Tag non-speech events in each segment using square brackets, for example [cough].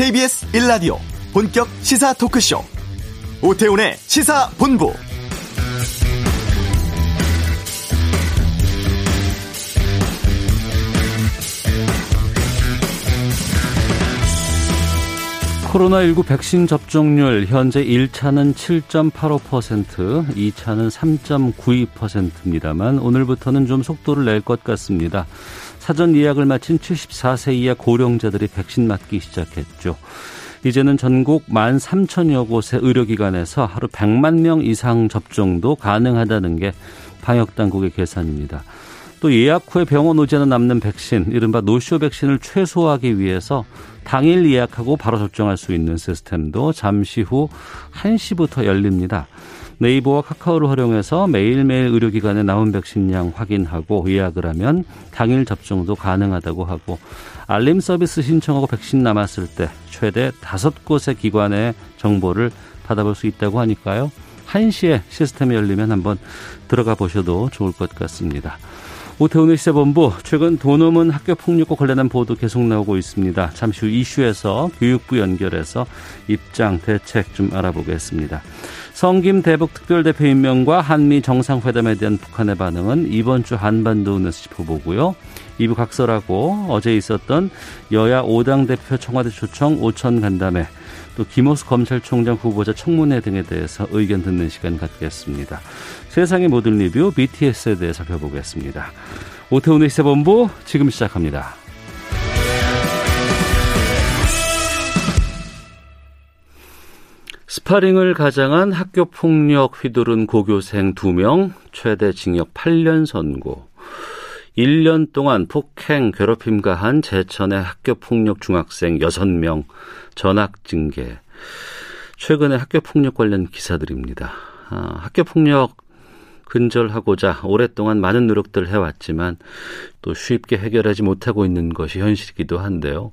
KBS 1라디오 본격 시사 토크쇼 오태훈의 시사본부 코로나19 백신 접종률 현재 1차는 7.85%, 2차는 3.92%입니다만 오늘부터는 좀 속도를 낼 것 같습니다. 사전 예약을 마친 74세 이하 고령자들이 백신 맞기 시작했죠. 이제는 전국 1만 3천여 곳의 의료기관에서 하루 100만 명 이상 접종도 가능하다는 게 방역당국의 계산입니다. 또 예약 후에 병원 오지 않아 남는 백신, 이른바 노쇼 백신을 최소화하기 위해서 당일 예약하고 바로 접종할 수 있는 시스템도 잠시 후 1시부터 열립니다. 네이버와 카카오를 활용해서 매일매일 의료기관에 나온 백신량 확인하고 예약을 하면 당일 접종도 가능하다고 하고 알림 서비스 신청하고 백신 남았을 때 최대 다섯 곳의 기관의 정보를 받아볼 수 있다고 하니까요. 1시에 시스템이 열리면 한번 들어가 보셔도 좋을 것 같습니다. 오태훈의 시사본부 최근 돈 없는 학교 폭력과 관련한 보도 계속 나오고 있습니다. 잠시 후 이슈에서 교육부 연결해서 입장 대책 좀 알아보겠습니다. 성김 대북 특별대표 임명과 한미 정상회담에 대한 북한의 반응은 이번 주 한반도 뉴스 짚어보고요. 2부 각설하고 어제 있었던 여야 5당 대표 청와대 초청 오찬 간담회 또 김오수 검찰총장 후보자 청문회 등에 대해서 의견 듣는 시간 갖겠습니다. 세상의 모든 리뷰 BTS에 대해 살펴보겠습니다. 오태훈의 시사본부 지금 시작합니다. 스파링을 가장한 학교 폭력 휘두른 고교생 2명, 최대 징역 8년 선고. 1년 동안 폭행, 괴롭힘 가한 제천의 학교 폭력 중학생 6명 전학 징계. 최근에 학교 폭력 관련 기사들입니다. 아, 학교 폭력 근절하고자 오랫동안 많은 노력들을 해왔지만 또 쉽게 해결하지 못하고 있는 것이 현실이기도 한데요.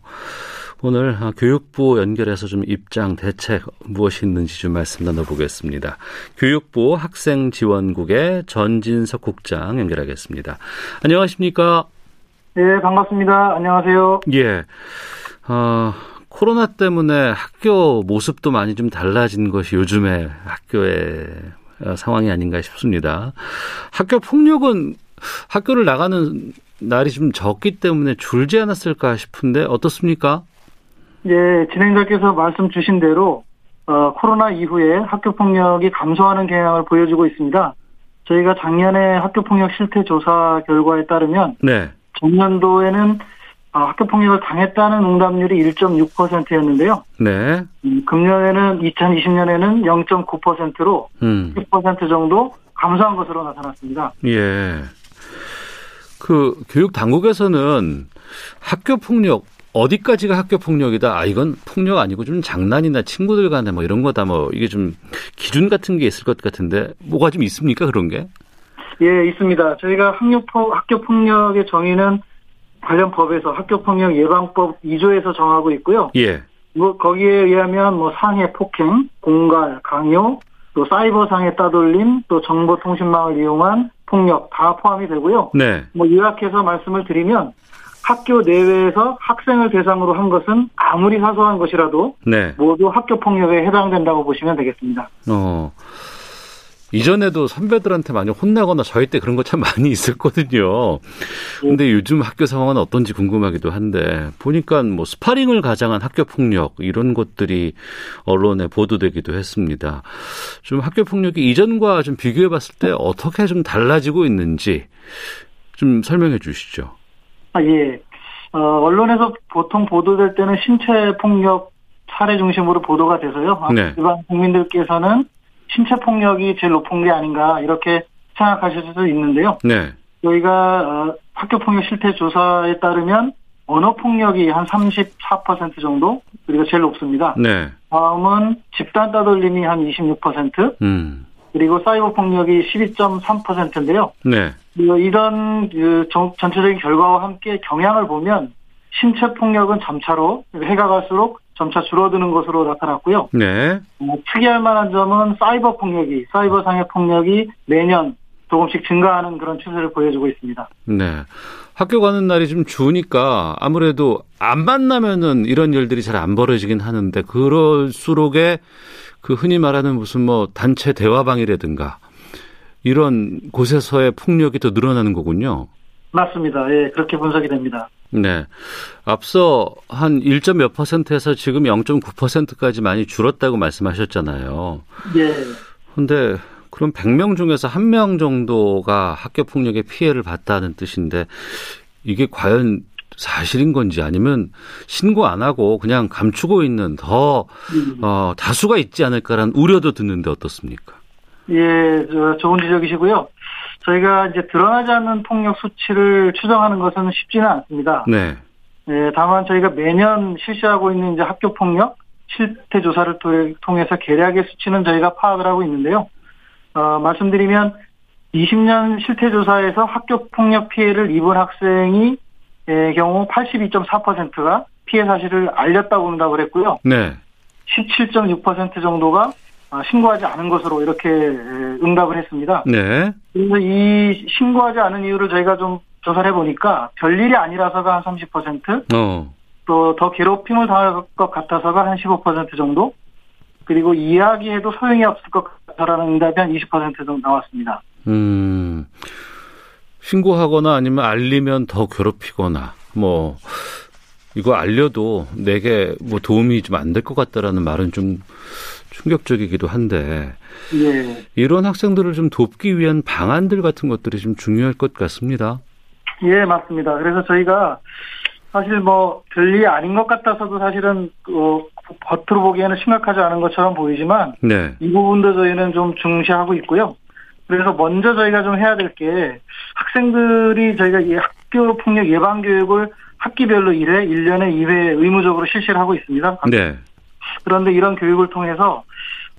오늘 교육부 연결해서 좀 입장 대책 무엇이 있는지 좀 말씀 나눠보겠습니다. 교육부 학생지원국의 전진석 국장 연결하겠습니다. 안녕하십니까? 네, 반갑습니다. 안녕하세요. 예. 어, 코로나 때문에 학교 모습도 많이 좀 달라진 것이 요즘의 학교의 상황이 아닌가 싶습니다. 학교 폭력은 학교를 나가는 날이 좀 적기 때문에 줄지 않았을까 싶은데 어떻습니까? 예, 진행자께서 말씀 주신 대로 어, 코로나 이후에 학교 폭력이 감소하는 경향을 보여주고 있습니다. 저희가 작년에 학교 폭력 실태 조사 결과에 따르면 네. 전년도에는 아, 학교 폭력을 당했다는 응답률이 1.6%였는데요. 네. 음, 금년에는 2020년에는 0.9%로 음. 10% 정도 감소한 것으로 나타났습니다. 예. 그 교육 당국에서는 학교 폭력 어디까지가 학교 폭력이다. 아 이건 폭력 아니고 좀 장난이나 친구들 간에 뭐 이런 거다. 뭐 이게 좀 기준 같은 게 있을 것 같은데 뭐가 좀 있습니까 그런 게? 예, 있습니다. 저희가 학교 폭 학교 폭력의 정의는 관련 법에서 학교폭력 예방법 2조에서 정하고 있고요. 예. 뭐 거기에 의하면 뭐 상해 폭행, 공갈, 강요, 또 사이버상의 따돌림, 또 정보통신망을 이용한 폭력 다 포함이 되고요. 네. 뭐 요약해서 말씀을 드리면 학교 내외에서 학생을 대상으로 한 것은 아무리 사소한 것이라도 네. 모두 학교 폭력에 해당된다고 보시면 되겠습니다. 어. 이전에도 선배들한테 많이 혼나거나 저희 때 그런 거 참 많이 있었거든요. 근데 요즘 학교 상황은 어떤지 궁금하기도 한데 보니까 뭐 스파링을 가장한 학교 폭력 이런 것들이 언론에 보도되기도 했습니다. 좀 학교 폭력이 이전과 좀 비교해 봤을 때 어떻게 좀 달라지고 있는지 좀 설명해 주시죠. 아, 예. 어, 언론에서 보통 보도될 때는 신체 폭력 사례 중심으로 보도가 돼서요. 네. 일반 국민들께서는 신체 폭력이 제일 높은 게 아닌가 이렇게 생각하실 수도 있는데요. 네. 저희가 어, 학교 폭력 실태 조사에 따르면 언어 폭력이 한 34% 정도 그리고 제일 높습니다. 네. 다음은 집단 따돌림이 한 26%, 음. 그리고 사이버 폭력이 12.3%인데요. 네. 이런 그 전체적인 결과와 함께 경향을 보면 신체 폭력은 점차로 해가 갈수록 점차 줄어드는 것으로 나타났고요. 네. 어, 특이할 만한 점은 사이버 폭력이 사이버 상해 폭력이 매년 조금씩 증가하는 그런 추세를 보여주고 있습니다. 네. 학교 가는 날이 좀 주니까 아무래도 안 만나면은 이런 일들이 잘 안 벌어지긴 하는데 그럴수록에 그 흔히 말하는 무슨 뭐 단체 대화방이라든가 이런 곳에서의 폭력이 더 늘어나는 거군요. 맞습니다. 예, 그렇게 분석이 됩니다. 네. 앞서 한 1. 몇 퍼센트에서 지금 0.9%까지 많이 줄었다고 말씀하셨잖아요. 예. 근데 그럼 100명 중에서 1명 정도가 학교 폭력의 피해를 봤다는 뜻인데 이게 과연 사실인 건지 아니면 신고 안 하고 그냥 감추고 있는 더 어, 다수가 있지 않을까라는 우려도 듣는데 어떻습니까? 예, 좋은 지적이시고요. 저희가 이제 드러나지 않는 폭력 수치를 추정하는 것은 쉽지는 않습니다. 네. 예, 다만 저희가 매년 실시하고 있는 이제 학교 폭력 실태 조사를 통해서 계략의 수치는 저희가 파악을 하고 있는데요. 어, 말씀드리면 20년 실태 조사에서 학교 폭력 피해를 입은 학생이 의 경우 82.4%가 피해 사실을 알렸다고 응답을 했고요. 네. 17.6% 정도가 아, 신고하지 않은 것으로 이렇게 응답을 했습니다. 네. 그래서 이 신고하지 않은 이유를 저희가 좀 조사를 해보니까 별일이 아니라서가 한 30%, 어. 또더 괴롭힘을 당할 것 같아서가 한 15% 정도, 그리고 이야기해도 소용이 없을 것 같다라는 응답이 한 20% 정도 나왔습니다. 음, 신고하거나 아니면 알리면 더 괴롭히거나, 뭐, 이거 알려도 내게 뭐 도움이 좀 안 될 것 같다라는 말은 좀 충격적이기도 한데 예. 이런 학생들을 좀 돕기 위한 방안들 같은 것들이 좀 중요할 것 같습니다. 예, 맞습니다. 그래서 저희가 사실 뭐 별일이 아닌 것 같아서도 사실은 어, 겉으로 보기에는 심각하지 않은 것처럼 보이지만 네. 이 부분도 저희는 좀 중시하고 있고요. 그래서 먼저 저희가 좀 해야 될 게 학생들이 저희가 이 학교 폭력 예방 교육을 학기별로 1회, 1년에 2회 의무적으로 실시를 하고 있습니다. 네. 그런데 이런 교육을 통해서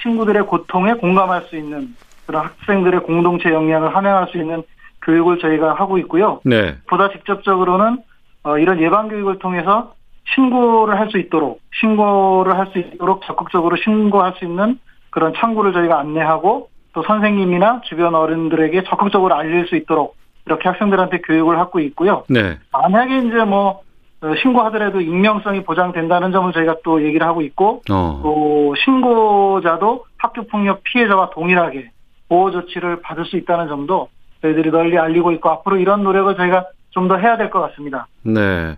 친구들의 고통에 공감할 수 있는 그런 학생들의 공동체 역량을 함양할 수 있는 교육을 저희가 하고 있고요. 네. 보다 직접적으로는 어, 이런 예방 교육을 통해서 신고를 할 수 있도록 신고를 할 수 있도록 적극적으로 신고할 수 있는 그런 창구를 저희가 안내하고 또 선생님이나 주변 어른들에게 적극적으로 알릴 수 있도록 이렇게 학생들한테 교육을 하고 있고요. 네. 만약에 이제 뭐 어, 신고하더라도 익명성이 보장된다는 점을 저희가 또 얘기를 하고 있고 어. 또 신고자도 학교 폭력 피해자와 동일하게 보호 조치를 받을 수 있다는 점도 저희들이 널리 알리고 있고 앞으로 이런 노력을 저희가 좀 더 해야 될 것 같습니다. 네.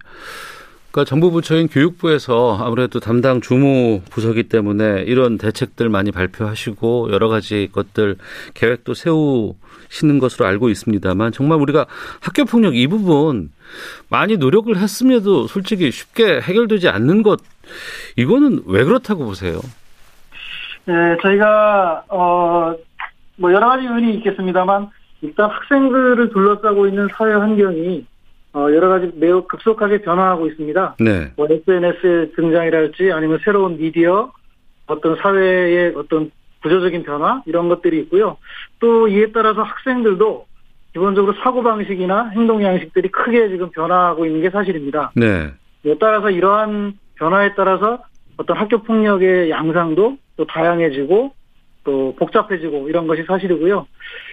그러니까 정부 부처인 교육부에서 아무래도 담당 주무 부서기 때문에 이런 대책들 많이 발표하시고 여러 가지 것들 계획도 세우시는 것으로 알고 있습니다만 정말 우리가 학교 폭력 이 부분 많이 노력을 했음에도 솔직히 쉽게 해결되지 않는 것 이거는 왜 그렇다고 보세요? 네, 저희가 어 뭐 여러 가지 요인이 있겠습니다만 일단 학생들을 둘러싸고 있는 사회 환경이 어, 여러 가지 매우 급속하게 변화하고 있습니다. 네. 뭐 SNS의 등장이랄지 아니면 새로운 미디어, 어떤 사회의 어떤 구조적인 변화 이런 것들이 있고요. 또 이에 따라서 학생들도 기본적으로 사고 방식이나 행동 양식들이 크게 지금 변화하고 있는 게 사실입니다. 네. 이에 따라서 이러한 변화에 따라서 어떤 학교 폭력의 양상도 또 다양해지고 또 복잡해지고 이런 것이 사실이고요.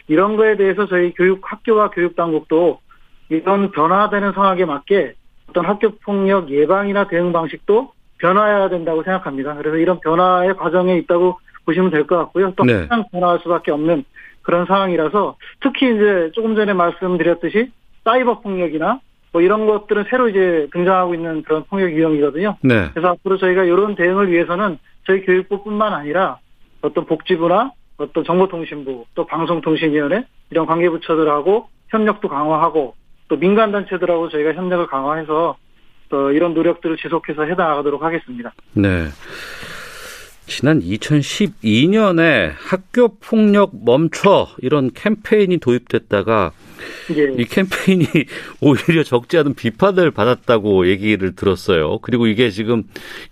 이런 거에 대해서 저희 교육 학교와 교육 당국도 이런 변화되는 상황에 맞게 어떤 학교 폭력 예방이나 대응 방식도 변화해야 된다고 생각합니다. 그래서 이런 변화의 과정에 있다고 보시면 될 것 같고요. 또 네. 항상 변화할 수밖에 없는 그런 상황이라서 특히 이제 조금 전에 말씀드렸듯이 사이버 폭력이나 뭐 이런 것들은 새로 이제 등장하고 있는 그런 폭력 유형이거든요. 네. 그래서 앞으로 저희가 이런 대응을 위해서는 저희 교육부뿐만 아니라 어떤 복지부나 어떤 정보통신부 또 방송통신위원회 이런 관계부처들하고 협력도 강화하고 또 민간 단체들하고 저희가 협력을 강화해서 또 이런 노력들을 지속해서 해 나가도록 하겠습니다. 네. 지난 2012년에 학교 폭력 멈춰 이런 캠페인이 도입됐다가 예. 이 캠페인이 [laughs] 오히려 적지 않은 비판을 받았다고 얘기를 들었어요. 그리고 이게 지금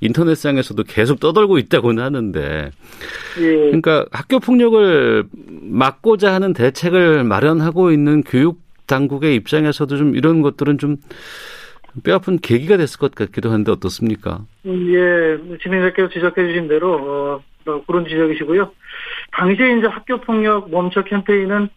인터넷상에서도 계속 떠돌고 있다고는 하는데 예. 그러니까 학교 폭력을 막고자 하는 대책을 마련하고 있는 교육 당국의 입장에서도 좀 이런 것들은 좀 뼈아픈 계기가 됐을 것 같기도 한데 어떻습니까? 예, 진행자께서 지적해 주신 대로 어, 그런 지적이시고요. 당시에 이제 학교 폭력 멈춰 캠페인은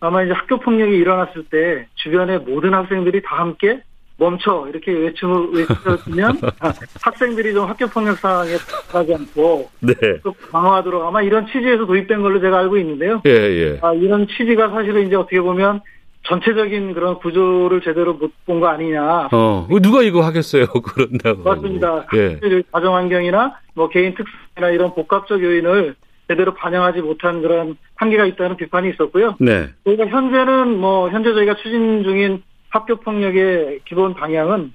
아마 이제 학교 폭력이 일어났을 때 주변의 모든 학생들이 다 함께 멈춰 이렇게 외쳐 외치면 [laughs] 학생들이 좀 학교 폭력 상황에 가지 않고 네. 또 방어하도록 아마 이런 취지에서 도입된 걸로 제가 알고 있는데요. 예, 예. 아, 이런 취지가 사실은 이제 어떻게 보면 전체적인 그런 구조를 제대로 못 본 거 아니냐. 어, 누가 이거 하겠어요? [laughs] 그런다고. 맞습니다. 예. 가정 환경이나 뭐 개인 특성이나 이런 복합적 요인을 제대로 반영하지 못한 그런 한계가 있다는 비판이 있었고요. 네. 저희가 현재는 뭐 현재 저희가 추진 중인 학교 폭력의 기본 방향은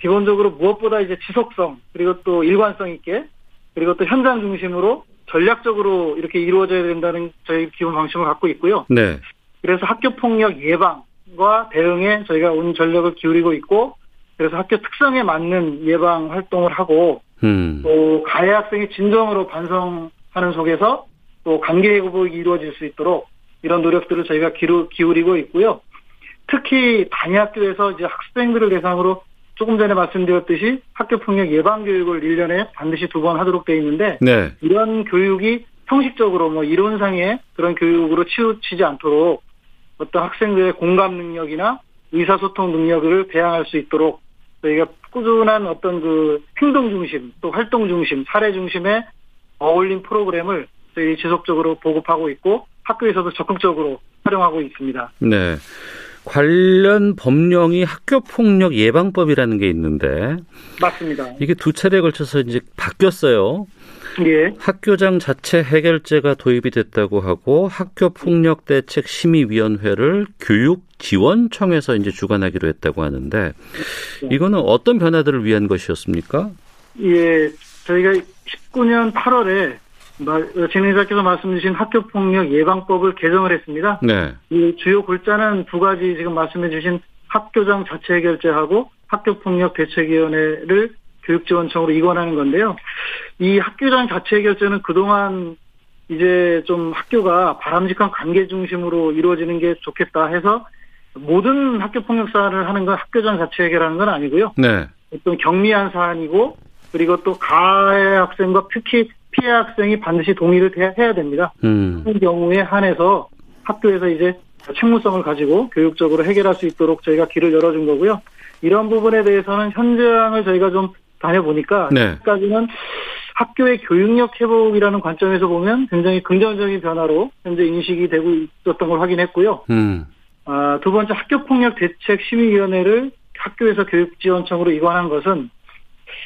기본적으로 무엇보다 이제 지속성 그리고 또 일관성 있게 그리고 또 현장 중심으로 전략적으로 이렇게 이루어져야 된다는 저희 기본 방침을 갖고 있고요. 네. 그래서 학교 폭력 예방과 대응에 저희가 온 전력을 기울이고 있고 그래서 학교 특성에 맞는 예방 활동을 하고 음. 또 가해 학생이 진정으로 반성하는 속에서 또 관계 회복이 이루어질 수 있도록 이런 노력들을 저희가 기울이고 있고요. 특히 단위학교에서 이제 학생들을 대상으로 조금 전에 말씀드렸듯이 학교 폭력 예방 교육을 1년에 반드시 두 번 하도록 되어 있는데 네. 이런 교육이 형식적으로 뭐 이론상의 그런 교육으로 치우치지 않도록 어떤 학생들의 공감 능력이나 의사소통 능력을 배양할 수 있도록 저희가 꾸준한 어떤 그 행동 중심 또 활동 중심 사례 중심의 어울린 프로그램을 저희 지속적으로 보급하고 있고 학교에서도 적극적으로 활용하고 있습니다. 네. 관련 법령이 학교 폭력 예방법이라는 게 있는데 맞습니다. 이게 두 차례에 걸쳐서 이제 바뀌었어요. 예. 학교장 자체 해결제가 도입이 됐다고 하고 학교 폭력 대책 심의위원회를 교육 지원청에서 이제 주관하기로 했다고 하는데 이거는 어떤 변화들을 위한 것이었습니까? 예, 저희가 19년 8월에 진행자께서 말씀 주신 학교 폭력 예방법을 개정을 했습니다. 네. 이 주요 골자는 두 가지 지금 말씀해 주신 학교장 자체 해결제하고 학교 폭력 대책위원회를 교육지원청으로 이관하는 건데요. 이 학교장 자체 해결제는 그동안 이제 좀 학교가 바람직한 관계 중심으로 이루어지는 게 좋겠다 해서 모든 학교 폭력 사안을 하는 건 학교장 자체 해결하는 건 아니고요. 네. 어떤 경미한 사안이고 그리고 또 가해 학생과 특히 피해 학생이 반드시 동의를 해야 됩니다. 음. 그 경우에 한해서 학교에서 이제 책무성을 가지고 교육적으로 해결할 수 있도록 저희가 길을 열어준 거고요. 이런 부분에 대해서는 현장을 저희가 좀 다녀보니까 네. 까지는 학교의 교육력 회복이라는 관점에서 보면 굉장히 긍정적인 변화로 현재 인식이 되고 있었던 걸 확인했고요. 음. 아, 두 번째 학교폭력 대책 심의위원회를 학교에서 교육지원청으로 이관한 것은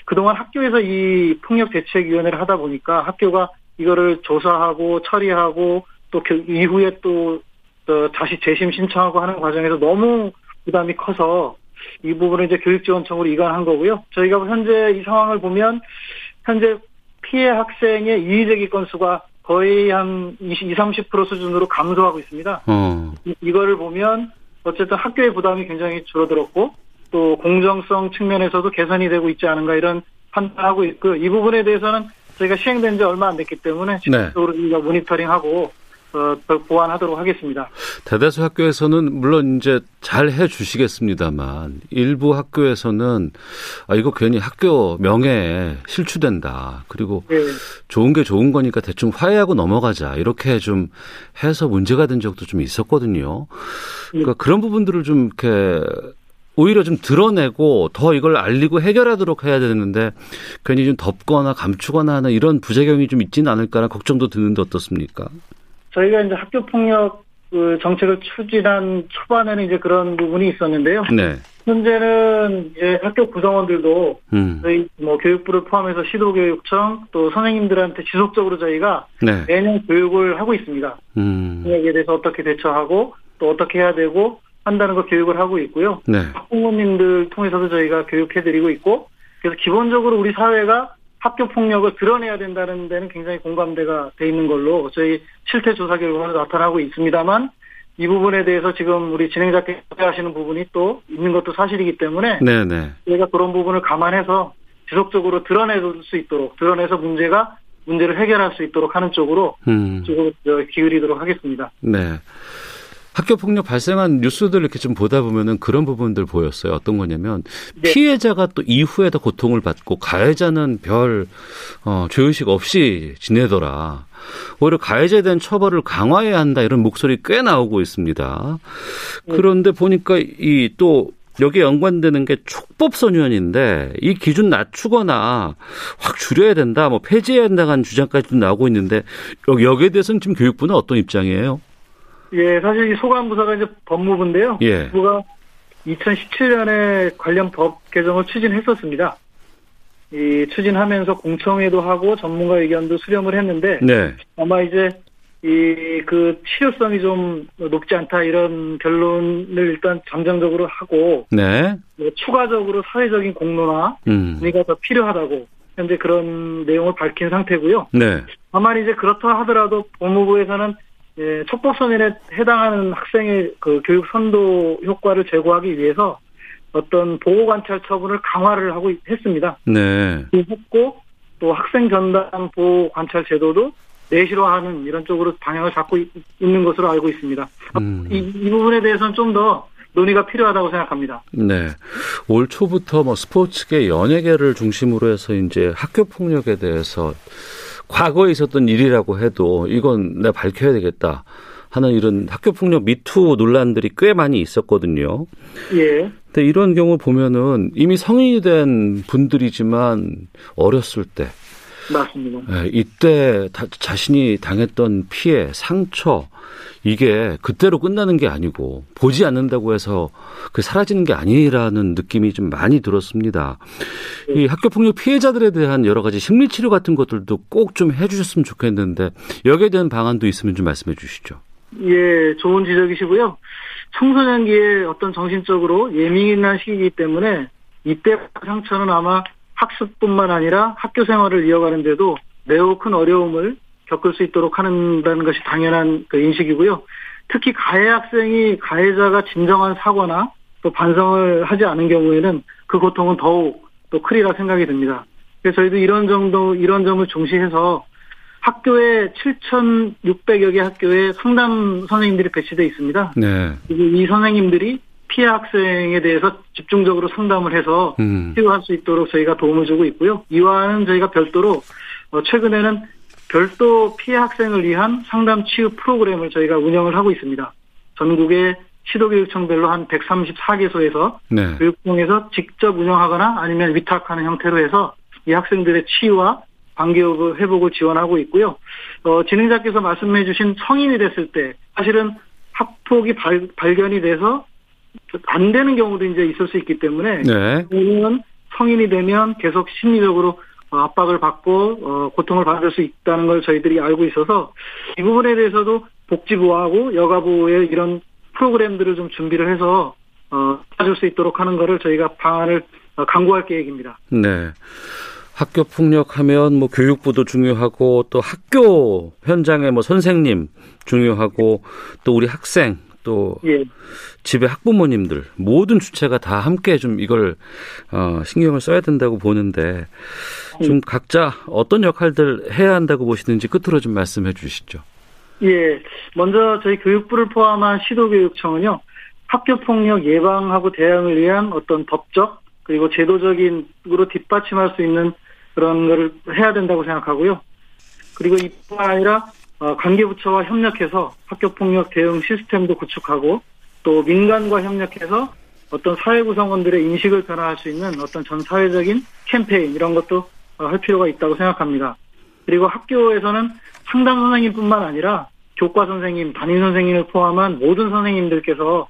그동안 학교에서 이 폭력 대책위원회를 하다 보니까 학교가 이거를 조사하고 처리하고 또 그 이후에 또, 또 다시 재심 신청하고 하는 과정에서 너무 부담이 커서 이 부분을 이제 교육지원청으로 이관한 거고요. 저희가 현재 이 상황을 보면 현재 피해 학생의 이의제기 건수가 거의 한 20, 30% 수준으로 감소하고 있습니다. 어. 이 거를 보면 어쨌든 학교의 부담이 굉장히 줄어들었고 또 공정성 측면에서도 개선이 되고 있지 않은가 이런 판단하고 있고 이 부분에 대해서는 저희가 시행된 지 얼마 안 됐기 때문에 지속적으로 네. 모니터링하고 어, 보완하도록 하겠습니다. 대다수 학교에서는 물론 이제 잘 해주시겠습니다만 일부 학교에서는 아 이거 괜히 학교 명예에 실추된다. 그리고 네. 좋은 게 좋은 거니까 대충 화해하고 넘어가자 이렇게 좀 해서 문제가 된 적도 좀 있었거든요. 그러니까 네. 그런 부분들을 좀 이렇게 오히려 좀 드러내고 더 이걸 알리고 해결하도록 해야 되는데 괜히 좀 덮거나 감추거나 하는 이런 부작용이 좀 있지는 않을까라는 걱정도 드는데 어떻습니까? 저희가 이제 학교 폭력 그 정책을 추진한 초반에는 이제 그런 부분이 있었는데요. 네. 현재는 이제 학교 구성원들도 음. 저희 뭐 교육부를 포함해서 시도교육청 또 선생님들한테 지속적으로 저희가 네. 매년 교육을 하고 있습니다. 음. 여기에 대해서 어떻게 대처하고 또 어떻게 해야 되고 한다는 거 교육을 하고 있고요. 네. 학부모님들 통해서도 저희가 교육해드리고 있고 그래서 기본적으로 우리 사회가 학교 폭력을 드러내야 된다는 데는 굉장히 공감대가 돼 있는 걸로 저희 실태 조사 결과로 나타나고 있습니다만 이 부분에 대해서 지금 우리 진행자께서 하시는 부분이 또 있는 것도 사실이기 때문에 네네. 네. 저희가 그런 부분을 감안해서 지속적으로 드러낼 수 있도록 드러내서 문제가 문제를 해결할 수 있도록 하는 쪽으로 음. 쪽으로 기울이도록 하겠습니다. 네. 학교 폭력 발생한 뉴스들 이렇게 좀 보다 보면은 그런 부분들 보였어요. 어떤 거냐면 네. 피해자가 또 이후에 더 고통을 받고 가해자는 별 어, 죄의식 없이 지내더라. 오히려 가해자에 대한 처벌을 강화해야 한다 이런 목소리 꽤 나오고 있습니다. 네. 그런데 보니까 이또 여기에 연관되는 게 촉법소년인데 이 기준 낮추거나 확 줄여야 된다, 뭐 폐지해야 된다는 주장까지도 나오고 있는데 여기에 대해서는 지금 교육부는 어떤 입장이에요? 예, 사실 이 소관부서가 이제 법무부인데요. 예. 부가 2017년에 관련 법 개정을 추진했었습니다. 이 추진하면서 공청회도 하고 전문가 의견도 수렴을 했는데 네. 아마 이제 이그 치료성이 좀 높지 않다 이런 결론을 일단 잠정적으로 하고 네. 뭐 추가적으로 사회적인 공론화 음. 가더 필요하다고 현재 그런 내용을 밝힌 상태고요. 네. 다만 이제 그렇다 하더라도 법무부에서는 예, 촉법선언에 해당하는 학생의 그 교육 선도 효과를 제고하기 위해서 어떤 보호 관찰 처분을 강화를 하고 했습니다. 네. 했고 또 학생 전담 보호 관찰 제도도 내실화하는 이런 쪽으로 방향을 잡고 있는 것으로 알고 있습니다. 음. 이, 이 부분에 대해서는 좀 더 논의가 필요하다고 생각합니다. 네. 올 초부터 뭐 스포츠계 연예계를 중심으로 해서 이제 학교 폭력에 대해서 과거에 있었던 일이라고 해도 이건 내가 밝혀야 되겠다 하는 이런 학교 폭력 미투 논란들이 꽤 많이 있었거든요. 예. 근데 이런 경우 보면은 이미 성인이 된 분들이지만 어렸을 때 맞습니다. 예, 이때 다, 자신이 당했던 피해, 상처 이게 그때로 끝나는 게 아니고 보지 않는다고 해서 그 사라지는 게 아니라는 느낌이 좀 많이 들었습니다. 네. 이 학교 폭력 피해자들에 대한 여러 가지 심리 치료 같은 것들도 꼭 좀 해주셨으면 좋겠는데 여기에 대한 방안도 있으면 좀 말씀해 주시죠. 예, 좋은 지적이시고요. 청소년기에 어떤 정신적으로 예민한 시기이기 때문에 이때 상처는 아마 학습뿐만 아니라 학교 생활을 이어가는데도 매우 큰 어려움을 겪을 수 있도록 하는다는 것이 당연한 그 인식이고요. 특히 가해 학생이 가해자가 진정한 사과나 또 반성을 하지 않은 경우에는 그 고통은 더욱 또 크리라 생각이 듭니다. 그래서 저희도 이런 정도, 이런 점을 중시해서 학교에 7,600여 개 학교에 상담 선생님들이 배치되어 있습니다. 네. 이 선생님들이 피해 학생에 대해서 집중적으로 상담을 해서 음. 치료할 수 있도록 저희가 도움을 주고 있고요. 이와는 저희가 별도로 어, 최근에는 별도 피해 학생을 위한 상담 치유 프로그램을 저희가 운영을 하고 있습니다. 전국의 시도교육청별로 한 134개소에서 네. 교육청에서 직접 운영하거나 아니면 위탁하는 형태로 해서 이 학생들의 치유와 관계 회복을 지원하고 있고요. 어, 진행자께서 말씀해 주신 성인이 됐을 때 사실은 학폭이 발, 발견이 돼서 안 되는 경우도 이제 있을 수 있기 때문에 네. 성인이 되면 계속 심리적으로 어, 압박을 받고 어, 고통을 받을 수 있다는 걸 저희들이 알고 있어서 이 부분에 대해서도 복지부하고 여가부의 이런 프로그램들을 좀 준비를 해서 어, 찾을 수 있도록 하는 것을 저희가 방안을 어, 강구할 계획입니다. 네. 학교 폭력하면 뭐 교육부도 중요하고 또 학교 현장의 뭐 선생님 중요하고 또 우리 학생 또 예. 집에 학부모님들 모든 주체가 다 함께 좀 이걸 어, 신경을 써야 된다고 보는데 좀 음. 각자 어떤 역할들 해야 한다고 보시는지 끝으로 좀 말씀해 주시죠. 예, 먼저 저희 교육부를 포함한 시도교육청은요 학교 폭력 예방하고 대응을 위한 어떤 법적 그리고 제도적인으로 뒷받침할 수 있는 그런 거를 해야 된다고 생각하고요. 그리고 이뿐만 아니라 어, 관계부처와 협력해서 학교폭력 대응 시스템도 구축하고 또 민간과 협력해서 어떤 사회 구성원들의 인식을 변화할 수 있는 어떤 전 사회적인 캠페인 이런 것도 어, 할 필요가 있다고 생각합니다. 그리고 학교에서는 상담 선생님뿐만 아니라 교과 선생님, 담임 선생님을 포함한 모든 선생님들께서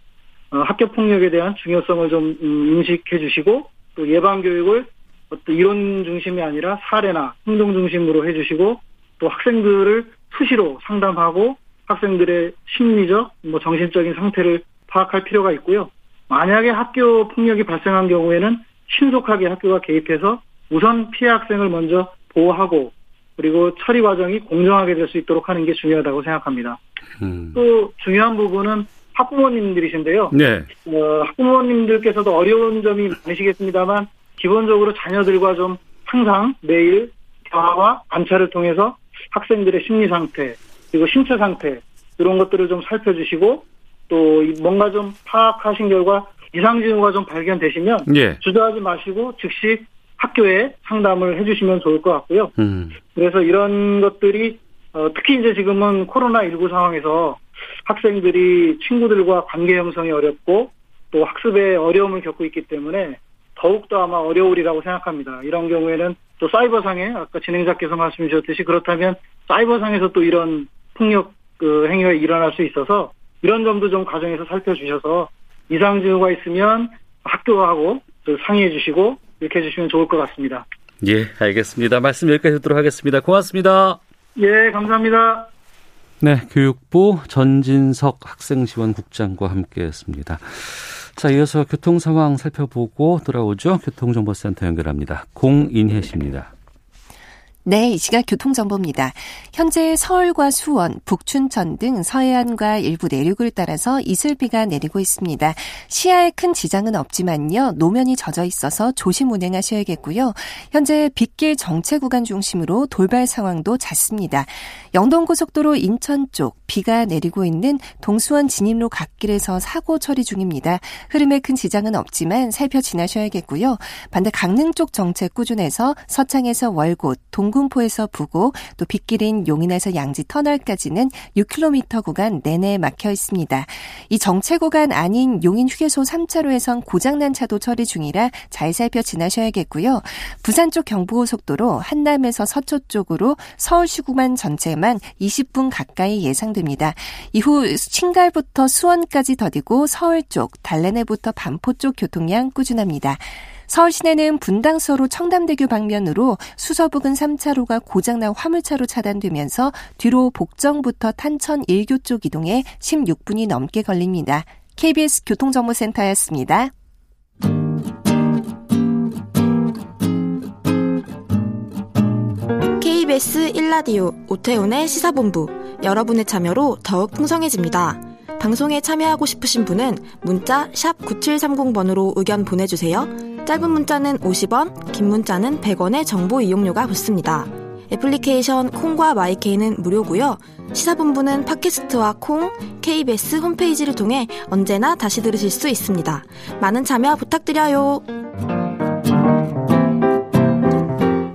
어, 학교 폭력에 대한 중요성을 좀 음, 인식해 주시고 또 예방 교육을 어떤 이론 중심이 아니라 사례나 행동 중심으로 해 주시고 또 학생들을 수시로 상담하고 학생들의 심리적, 뭐 정신적인 상태를 파악할 필요가 있고요. 만약에 학교 폭력이 발생한 경우에는 신속하게 학교가 개입해서 우선 피해 학생을 먼저 보호하고 그리고 처리 과정이 공정하게 될 수 있도록 하는 게 중요하다고 생각합니다. 음. 또 중요한 부분은 학부모님들이신데요. 네. 어, 학부모님들께서도 어려운 점이 많으시겠습니다만 기본적으로 자녀들과 좀 항상 매일 대화와 관찰을 통해서 학생들의 심리 상태 그리고 신체 상태 이런 것들을 좀 살펴주시고 또 뭔가 좀 파악하신 결과 이상 징후가 좀 발견되시면 예. 주저하지 마시고 즉시 학교에 상담을 해주시면 좋을 것 같고요. 음. 그래서 이런 것들이 어, 특히 이제 지금은 코로나 19 상황에서 학생들이 친구들과 관계 형성이 어렵고 또 학습에 어려움을 겪고 있기 때문에 더욱더 아마 어려우리라고 생각합니다. 이런 경우에는 또 사이버상에 아까 진행자께서 말씀 주셨듯이 그렇다면 사이버상에서 또 이런 폭력 그 행위가 일어날 수 있어서 이런 점도 좀 가정에서 살펴주셔서 이상 징후가 있으면 학교하고 상의해 주시고 이렇게 해주시면 좋을 것 같습니다. 예, 알겠습니다. 말씀 여기까지 듣도록 하겠습니다. 고맙습니다. 예, 감사합니다. 네, 교육부 전진석 학생지원국장과 함께했습니다. 자, 이어서 교통 상황 살펴보고 돌아오죠. 교통정보센터 연결합니다. 공인혜 씨입니다. 네, 이 시각 교통정보입니다. 현재 서울과 수원, 북춘천 등 서해안과 일부 내륙을 따라서 이슬비가 내리고 있습니다. 시야에 큰 지장은 없지만요. 노면이 젖어 있어서 조심 운행하셔야겠고요. 현재 빗길 정체 구간 중심으로 돌발 상황도 잦습니다. 영동고속도로 인천 쪽 비가 내리고 있는 동수원 진입로 갓길에서 사고 처리 중입니다. 흐름에 큰 지장은 없지만 살펴 지나셔야겠고요. 반대 강릉 쪽 정체 꾸준해서 서창에서 월곶, 동 동군포에서 부고 또 빗길인 용인에서 양지 터널까지는 6km 구간 내내 막혀 있습니다. 이 정체 구간 아닌 용인 휴게소 3차로에선 고장난 차도 처리 중이라 잘 살펴 지나셔야겠고요. 부산 쪽 경부고속도로 한남에서 서초 쪽으로 서울시 구간 전체만 20분 가까이 예상됩니다. 이후 신갈부터 수원까지 더디고 서울 쪽, 달래내부터 반포 쪽 교통량 꾸준합니다. 서울 시내는 분당서로 청담대교 방면으로 수서 부근 3차로가 고장난 화물차로 차단되면서 뒤로 복정부터 탄천 1교 쪽 이동에 16분이 넘게 걸립니다. KBS 교통정보센터였습니다. KBS 1라디오 오태훈의 시사본부 여러분의 참여로 더욱 풍성해집니다. 방송에 참여하고 싶으신 분은 문자 9730번으로 의견 보내주세요. 짧은 문자는 50원, 긴 문자는 100원의 정보 이용료가 붙습니다. 애플리케이션 콩과 마이케이는 무료고요. 시사본부는 팟캐스트와 콩, KBS 홈페이지를 통해 언제나 다시 들으실 수 있습니다. 많은 참여 부탁드려요.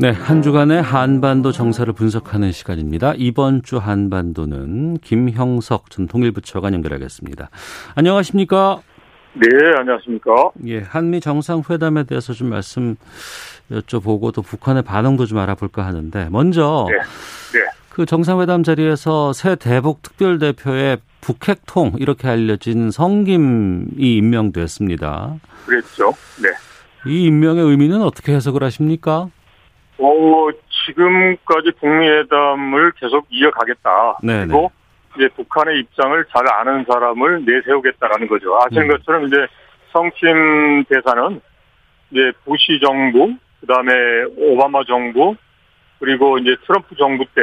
네, 한 주간의 한반도 정세를 분석하는 시간입니다. 이번 주 한반도는 김형석 전 통일부 차관 연결하겠습니다. 안녕하십니까? 네, 안녕하십니까? 예, 한미 정상회담에 대해서 좀 말씀 여쭤보고 또 북한의 반응도 좀 알아볼까 하는데 먼저 네. 네. 그 정상회담 자리에서 새 대북 특별대표의 북핵통 이렇게 알려진 성김이 임명됐습니다. 그랬죠. 네. 이 임명의 의미는 어떻게 해석을 하십니까? 어, 지금까지 북미회담을 계속 이어가겠다. 네네. 그리고 이제 북한의 입장을 잘 아는 사람을 내세우겠다라는 거죠. 아시는 음. 것처럼 이제 성킴 대사는 이제 부시 정부, 그 다음에 오바마 정부, 그리고 이제 트럼프 정부 때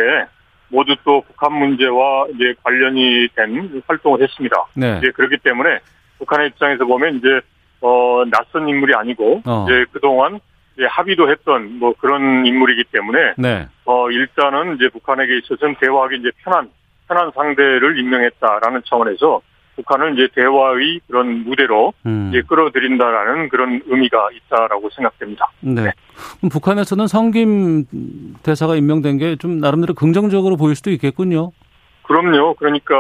모두 또 북한 문제와 이제 관련이 된 활동을 했습니다. 네. 이제 그렇기 때문에 북한의 입장에서 보면 이제 어 낯선 인물이 아니고 어. 이제 그동안 이제 합의도 했던 뭐 그런 인물이기 때문에 네. 어 일단은 이제 북한에게 있어서는 대화하기 이제 편한 편한 상대를 임명했다라는 차원에서 북한을 이제 대화의 그런 무대로 음. 이제 끌어들인다라는 그런 의미가 있다라고 생각됩니다. 네. 네. 북한에서는 성김 대사가 임명된 게 좀 나름대로 긍정적으로 보일 수도 있겠군요. 그럼요. 그러니까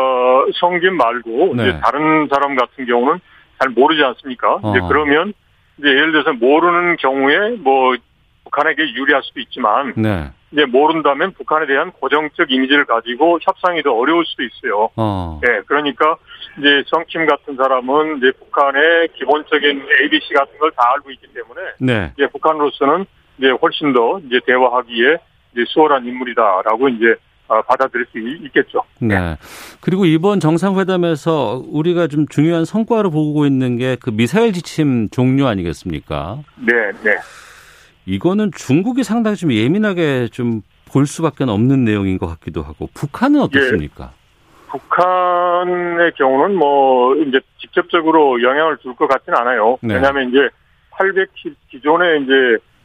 성김 말고 네. 이제 다른 사람 같은 경우는 잘 모르지 않습니까? 어. 이제 그러면 이제 예를 들어서 모르는 경우에 뭐 북한에게 유리할 수도 있지만 네. 이제 모른다면 북한에 대한 고정적 이미지를 가지고 협상이 더 어려울 수도 있어요. 어. 네, 그러니까 이제 정킴 같은 사람은 이제 북한의 기본적인 ABC 같은 걸 다 알고 있기 때문에 네. 이제 북한으로서는 이제 훨씬 더 이제 대화하기에 이제 수월한 인물이다라고 이제 어, 받아들일 수 있겠죠. 네. 그리고 이번 정상회담에서 우리가 좀 중요한 성과로 보고 있는 게 그 미사일 지침 종료 아니겠습니까? 네, 네. 이거는 중국이 상당히 좀 예민하게 좀 볼 수밖에 없는 내용인 것 같기도 하고 북한은 어떻습니까? 예, 북한의 경우는 뭐 이제 직접적으로 영향을 줄 것 같지는 않아요. 네. 왜냐하면 이제 800 기존에 이제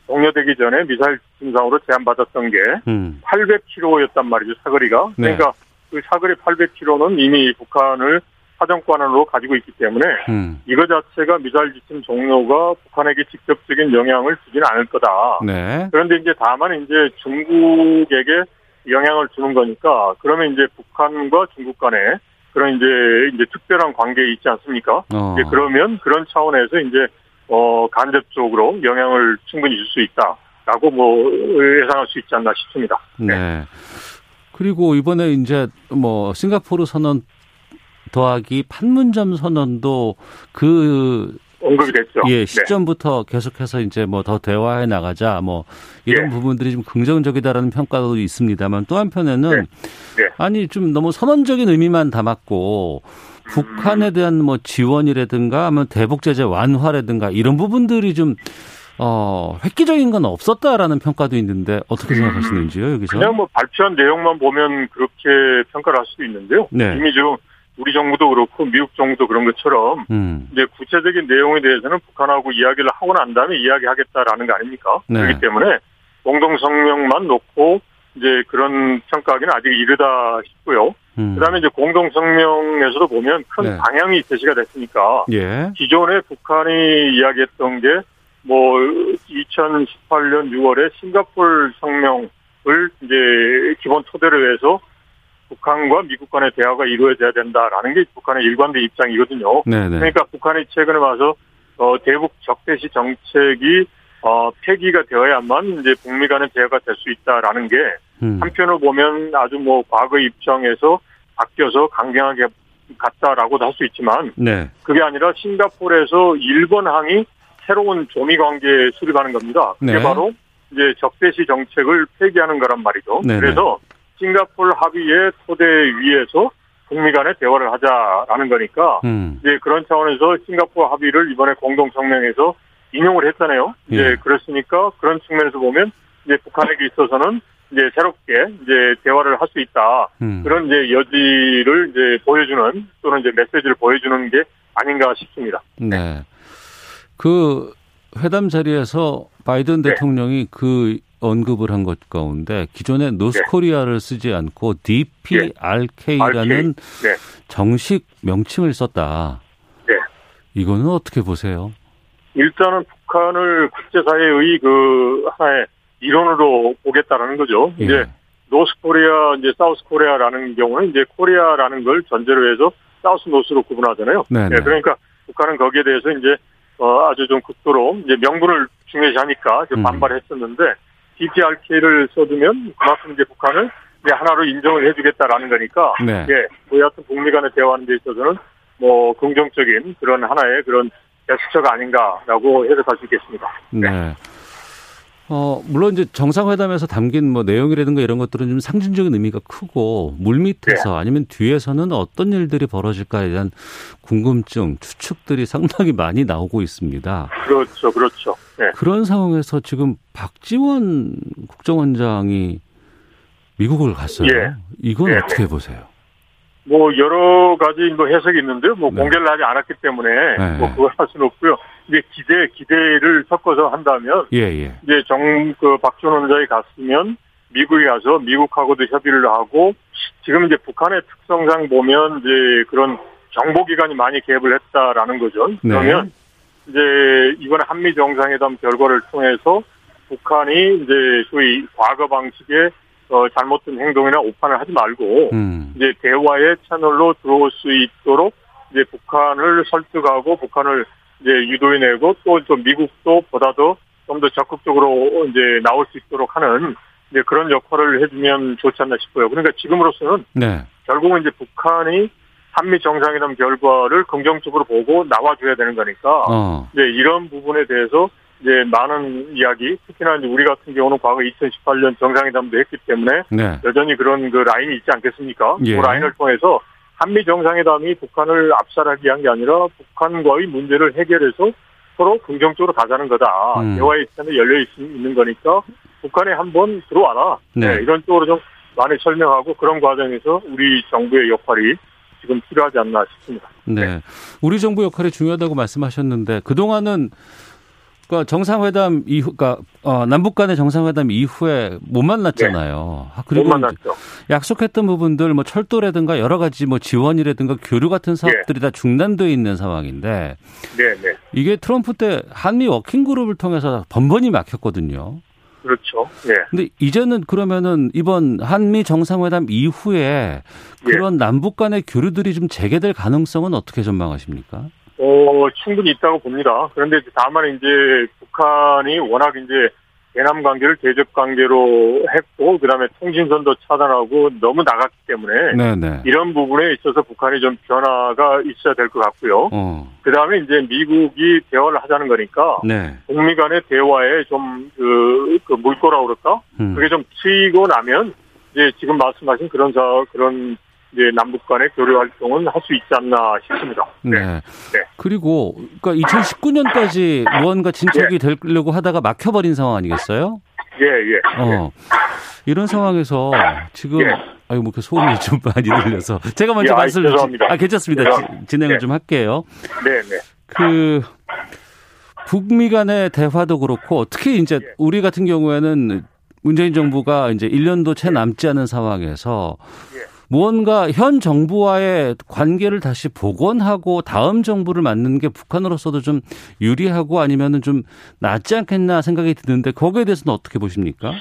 종료되기 전에 미사일 증상으로 제한받았던 게 음. 800km였단 말이죠 사거리가. 네. 그러니까 그 사거리 800km는 이미 북한을 사정권으로 가지고 있기 때문에 음. 이거 자체가 미사일 지침 종료가 북한에게 직접적인 영향을 주지는 않을 거다. 네. 그런데 이제 다만 이제 중국에게 영향을 주는 거니까 그러면 이제 북한과 중국 간에 그런 이제 이제 특별한 관계에 있지 않습니까? 어. 이제 그러면 그런 차원에서 이제 어 간접적으로 영향을 충분히 줄 수 있다라고 뭐 예상할 수 있지 않나 싶습니다. 네. 네. 그리고 이번에 이제 뭐 싱가포르 선언 더하기 판문점 선언도 그 언급이 됐죠. 예, 네. 시점부터 네. 계속해서 이제 뭐 더 대화해 나가자 뭐 이런 예. 부분들이 좀 긍정적이다라는 평가도 있습니다만 또 한편에는 네. 네. 아니 좀 너무 선언적인 의미만 담았고 북한에 대한 뭐 지원이라든가 하면 대북 제재 완화라든가 이런 부분들이 좀 어, 획기적인 건 없었다라는 평가도 있는데 어떻게 생각하시는지요, 여기서? 그냥 뭐 발표한 내용만 보면 그렇게 평가를 할 수도 있는데요. 네. 이미 지금 우리 정부도 그렇고 미국 정부도 그런 것처럼 음. 이제 구체적인 내용에 대해서는 북한하고 이야기를 하고 난 다음에 이야기하겠다라는 거 아닙니까? 네. 그렇기 때문에 공동 성명만 놓고 이제 그런 평가하기는 아직 이르다 싶고요. 음. 그다음에 이제 공동 성명에서도 보면 큰 네. 방향이 제시가 됐으니까 예. 기존에 북한이 이야기했던 게 뭐 2018년 6월에 싱가폴 성명을 이제 기본 토대로 해서 북한과 미국 간의 대화가 이루어져야 된다라는 게 북한의 일관된 입장이거든요. 네네. 네. 그러니까 북한이 최근에 와서 어, 대북 적대시 정책이 어, 폐기가 되어야만 이제 북미 간의 대화가 될 수 있다라는 게 음. 한편으로 보면 아주 뭐 과거 입장에서 바뀌어서 강경하게 갔다라고도 할 수 있지만 네. 그게 아니라 싱가포르에서 일본항이 새로운 조미 관계 수립하는 겁니다. 그게 네. 바로 이제 적대시 정책을 폐기하는 거란 말이죠. 네네. 그래서 싱가폴 합의의 토대 위에서 북미 간의 대화를 하자라는 거니까 음. 이제 그런 차원에서 싱가포르 합의를 이번에 공동 성명에서 인용을 했잖아요. 이제 예. 그렇으니까 그런 측면에서 보면 이제 북한에게 있어서는 이제 새롭게 이제 대화를 할 수 있다. 음. 그런 이제 여지를 이제 보여주는 또는 이제 메시지를 보여주는 게 아닌가 싶습니다. 네. 그 회담 자리에서 바이든 네. 대통령이 그 언급을 한 것 가운데 기존에 노스코리아를 네. 쓰지 않고 DPRK라는 네. 정식 명칭을 썼다. 네. 이거는 어떻게 보세요? 일단은 북한을 국제사회의 그 하나의 일원으로 보겠다라는 거죠. 예. 이제 North Korea, 이제 South Korea라는 경우는 이제 Korea라는 걸 전제로 해서 사우스 노스로 구분하잖아요. 네, 네. 그러니까 북한은 거기에 대해서 이제 어, 아주 좀 극도로 이제 명분을 중요시하니까 음. 반발했었는데 DPRK를 써주면 그만큼 이제 북한을 이제 하나로 인정을 해주겠다라는 거니까 네. 예, 뭐 여하튼 북미 간의 대화하는 데 있어서는 뭐 긍정적인 그런 하나의 그런 제스처가 아닌가라고 해석할 수 있겠습니다. 네. 네. 어, 물론 이제 정상회담에서 담긴 뭐 내용이라든가 이런 것들은 좀 상징적인 의미가 크고 물밑에서 네. 아니면 뒤에서는 어떤 일들이 벌어질까에 대한 궁금증, 추측들이 상당히 많이 나오고 있습니다. 그렇죠, 그렇죠. 네. 그런 상황에서 지금 박지원 국정원장이 미국을 갔어요. 예. 이건 네. 어떻게 보세요? 뭐 여러 가지 뭐 해석이 있는데요. 뭐 네. 공개를 하지 않았기 때문에 네. 뭐 그걸 할 수는 없고요. 이제 기대 기대를 섞어서 한다면 예, 예. 이제 정그 박준원 원장이 갔으면 미국에 가서 미국하고도 협의를 하고 지금 이제 북한의 특성상 보면 이제 그런 정보기관이 많이 개입을 했다라는 거죠. 네. 그러면 이제 이번에 한미 정상회담 결과를 통해서 북한이 이제 소위 과거 방식의 어, 잘못된 행동이나 오판을 하지 말고 음. 이제 대화의 채널로 들어올 수 있도록 이제 북한을 설득하고 북한을 이제 유도해내고 또좀 미국도 보다도 좀더 적극적으로 이제 나올 수 있도록 하는 이제 그런 역할을 해주면 좋지 않나 싶어요. 그러니까 지금으로서는 네. 결국은 이제 북한이 한미 정상회담 결과를 긍정적으로 보고 나와줘야 되는 거니까 어. 이제 이런 부분에 대해서 이제 많은 이야기, 특히나 이제 우리 같은 경우는 과거 2018년 정상회담도 했기 때문에 네. 여전히 그런 그 라인이 있지 않겠습니까? 예. 그 라인을 통해서 한미 정상회담이 북한을 압살하기 위한 게 아니라 북한과의 문제를 해결해서 서로 긍정적으로 가자는 거다. 음. 대화의 채널 열려 있, 는 거니까 북한에 한번 들어와라. 네. 네, 이런 쪽으로 좀 많이 설명하고 그런 과정에서 우리 정부의 역할이 지금 필요하지 않나 싶습니다. 네. 네. 우리 정부 역할이 중요하다고 말씀하셨는데 그동안은 그러니까 정상회담 이후, 그러니까 어, 남북 간의 정상회담 이후에 못 만났잖아요. 네. 아, 그리고 못 만났죠. 약속했던 부분들 뭐 철도라든가 여러 가지 뭐 지원이라든가 교류 같은 사업들이 네. 다 중단돼 있는 상황인데, 네, 네. 이게 트럼프 때 한미 워킹 그룹을 통해서 번번이 막혔거든요. 그렇죠. 예. 근데 이제는 그러면은 이번 한미 정상회담 이후에 그런 예. 남북 간의 교류들이 좀 재개될 가능성은 어떻게 전망하십니까? 어, 충분히 있다고 봅니다. 그런데 다만 이제 북한이 워낙 이제 대남 관계를 대적 관계로 했고 그다음에 통신선도 차단하고 너무 나갔기 때문에 네네. 이런 부분에 있어서 북한이 좀 변화가 있어야 될 것 같고요. 어. 그다음에 이제 미국이 대화를 하자는 거니까 네. 북미 간의 대화에 좀그 그 물꼬라 그럴까? 음. 그게 좀 트이고 나면 이제 지금 말씀하신 그런 사 그런 이제 남북 간의 교류 활동은 할 수 있지 않나 싶습니다. 네. 네. 네. 그리고 그러니까 2019년까지 무언가 진척이 네. 되려고 하다가 막혀버린 상황 아니겠어요? 예, 예. 어. 이런 상황에서 지금 예. 아유 뭐그 소음이 좀 [laughs] 많이 들려서 제가 먼저 예, 말씀을 아 괜찮습니다. 지, 진행을 네. 좀 할게요. 네, 네. 그 북미 간의 대화도 그렇고 특히 이제 예. 우리 같은 경우에는 문재인 정부가 이제 1년도 채 남지 않은 상황에서 예. 무언가 현 정부와의 관계를 다시 복원하고 다음 정부를 만드는 게 북한으로서도 좀 유리하고 아니면은 좀 낫지 않겠나 생각이 드는데 거기에 대해서는 어떻게 보십니까?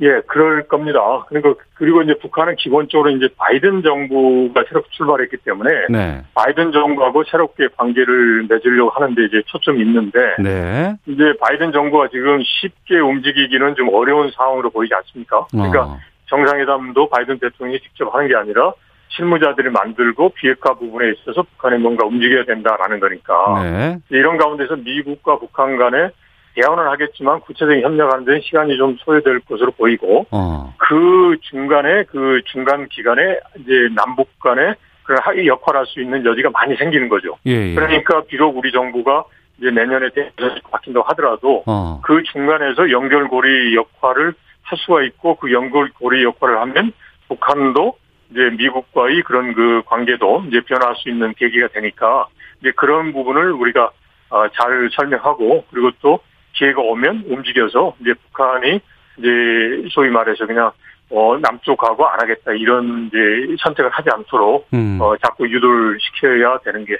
예, 그럴 겁니다. 그리고 그리고 이제 북한은 기본적으로 이제 바이든 정부가 새롭게 출발했기 때문에 네. 바이든 정부하고 새롭게 관계를 맺으려고 하는데 이제 초점이 있는데 네. 이제 바이든 정부가 지금 쉽게 움직이기는 좀 어려운 상황으로 보이지 않습니까? 그러니까 어. 정상회담도 바이든 대통령이 직접 하는 게 아니라 실무자들이 만들고 비핵화 부분에 있어서 북한이 뭔가 움직여야 된다라는 거니까 네. 이런 가운데서 미국과 북한 간에 대화는 하겠지만 구체적인 협력하는 데는 시간이 좀 소요될 것으로 보이고 어. 그 중간에 그 중간 기간에 이제 남북 간에 그런 역할할 수 있는 여지가 많이 생기는 거죠. 예, 예. 그러니까 비록 우리 정부가 이제 내년에 대해서 바뀐다고 하더라도 어. 그 중간에서 연결고리 역할을 할 수가 있고 그 연결고리 역할을 하면 북한도 이제 미국과의 그런 그 관계도 이제 변화할 수 있는 계기가 되니까 이제 그런 부분을 우리가 어, 잘 설명하고 그리고 또 기회가 오면 움직여서 이제 북한이 이제 소위 말해서 그냥 어 남쪽하고 안 하겠다 이런 이제 선택을 하지 않도록 음. 어 자꾸 유도를 시켜야 되는 게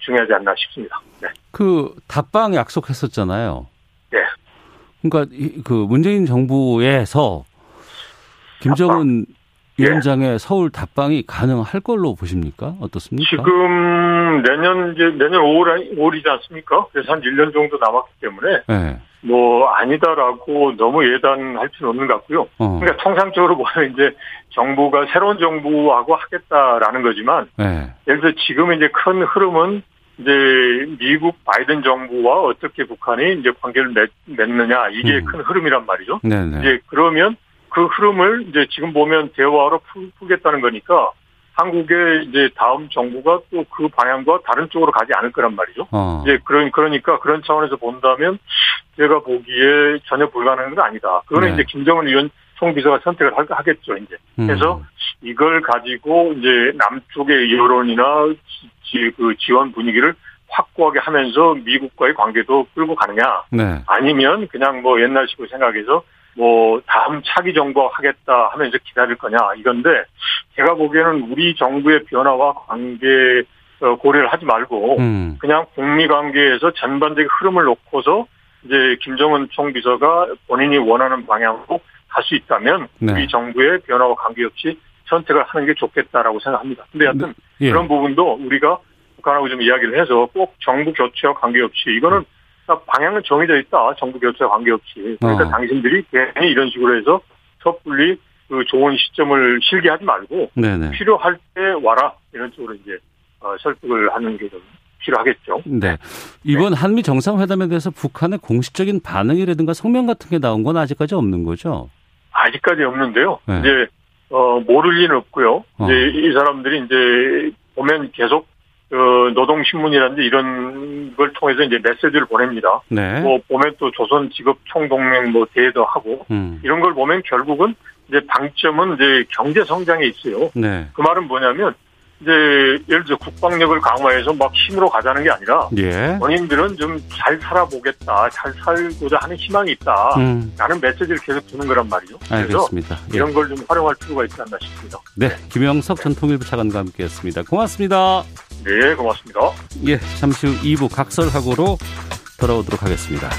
중요하지 않나 싶습니다. 네. 그 답방 약속했었잖아요. 네. 그러니까 그 문재인 정부에서 김정은 예. 위원장의 서울 답방이 가능할 걸로 보십니까? 어떻습니까? 지금 내년 이제 내년 5월 5월이지 않습니까? 그래서 한 1년 정도 남았기 때문에 네. 뭐 아니다라고 너무 예단할 필요는 없는 것 같고요. 어. 그러니까 통상적으로 보면 이제 정부가 새로운 정부하고 하겠다라는 거지만 네. 예를 들어 지금 이제 큰 흐름은 이제 미국 바이든 정부와 어떻게 북한이 이제 관계를 맺, 맺느냐 이게 음. 큰 흐름이란 말이죠. 네네. 이제 그러면 그 흐름을 이제 지금 보면 대화로 풀, 겠다는 거니까 한국의 이제 다음 정부가 또 그 방향과 다른 쪽으로 가지 않을 거란 말이죠. 어. 이제 그런 그러니까 그런 차원에서 본다면 제가 보기에 전혀 불가능한 건 아니다. 그거는 네. 이제 김정은 위원 총비서가 선택을 하겠죠, 이제. 그래서 음. 이걸 가지고 이제 남쪽의 여론이나 지, 그 지원 분위기를 확고하게 하면서 미국과의 관계도 끌고 가느냐. 네. 아니면 그냥 뭐 옛날식으로 생각해서 뭐 다음 차기 정부 하겠다 하면서 기다릴 거냐 이건데 제가 보기에는 우리 정부의 변화와 관계 어, 고려를 하지 말고 음. 그냥 북미 관계에서 전반적인 흐름을 놓고서 이제 김정은 총비서가 본인이 원하는 방향으로 갈 수 있다면 네. 우리 정부의 변화와 관계없이 선택을 하는 게 좋겠다라고 생각합니다. 근데 하여튼 네. 예. 그런 부분도 우리가 북한하고 좀 이야기를 해서 꼭 정부 교체와 관계없이 이거는 방향은 정해져 있다. 정부 교체와 관계없이. 그러니까 어. 당신들이 괜히 이런 식으로 해서 섣불리 그 좋은 시점을 실기하지 말고 네네. 필요할 때 와라 이런 식으로 이제 어, 설득을 하는 게 좀 필요하겠죠. 네. 이번 네. 한미 정상회담에 대해서 북한의 공식적인 반응이라든가 성명 같은 게 나온 건 아직까지 없는 거죠? 아직까지 없는데요. 네. 이제 어 모를 리는 없고요. 어. 이제 이 사람들이 이제 보면 계속 그 노동신문이라든지 이런 걸 통해서 이제 메시지를 보냅니다. 네. 뭐 보면 또 조선 직업 총동맹 뭐 대회도 하고 음. 이런 걸 보면 결국은 이제 방점은 이제 경제 성장에 있어요. 네. 그 말은 뭐냐면 이제 예를 들어 국방력을 강화해서 막 힘으로 가자는 게 아니라 예. 원인들은 좀 잘 살아보겠다, 잘 살고자 하는 희망이 있다. 음. 라는 메시지를 계속 주는 거란 말이죠. 알겠습니다. 예. 이런 걸좀 활용할 필요가 있지 않나 싶습니다. 네, 김영석 전 통일부 차관과 함께했습니다. 고맙습니다. 네, 고맙습니다. 예, 잠시 후 2부 각설하고로 돌아오도록 하겠습니다.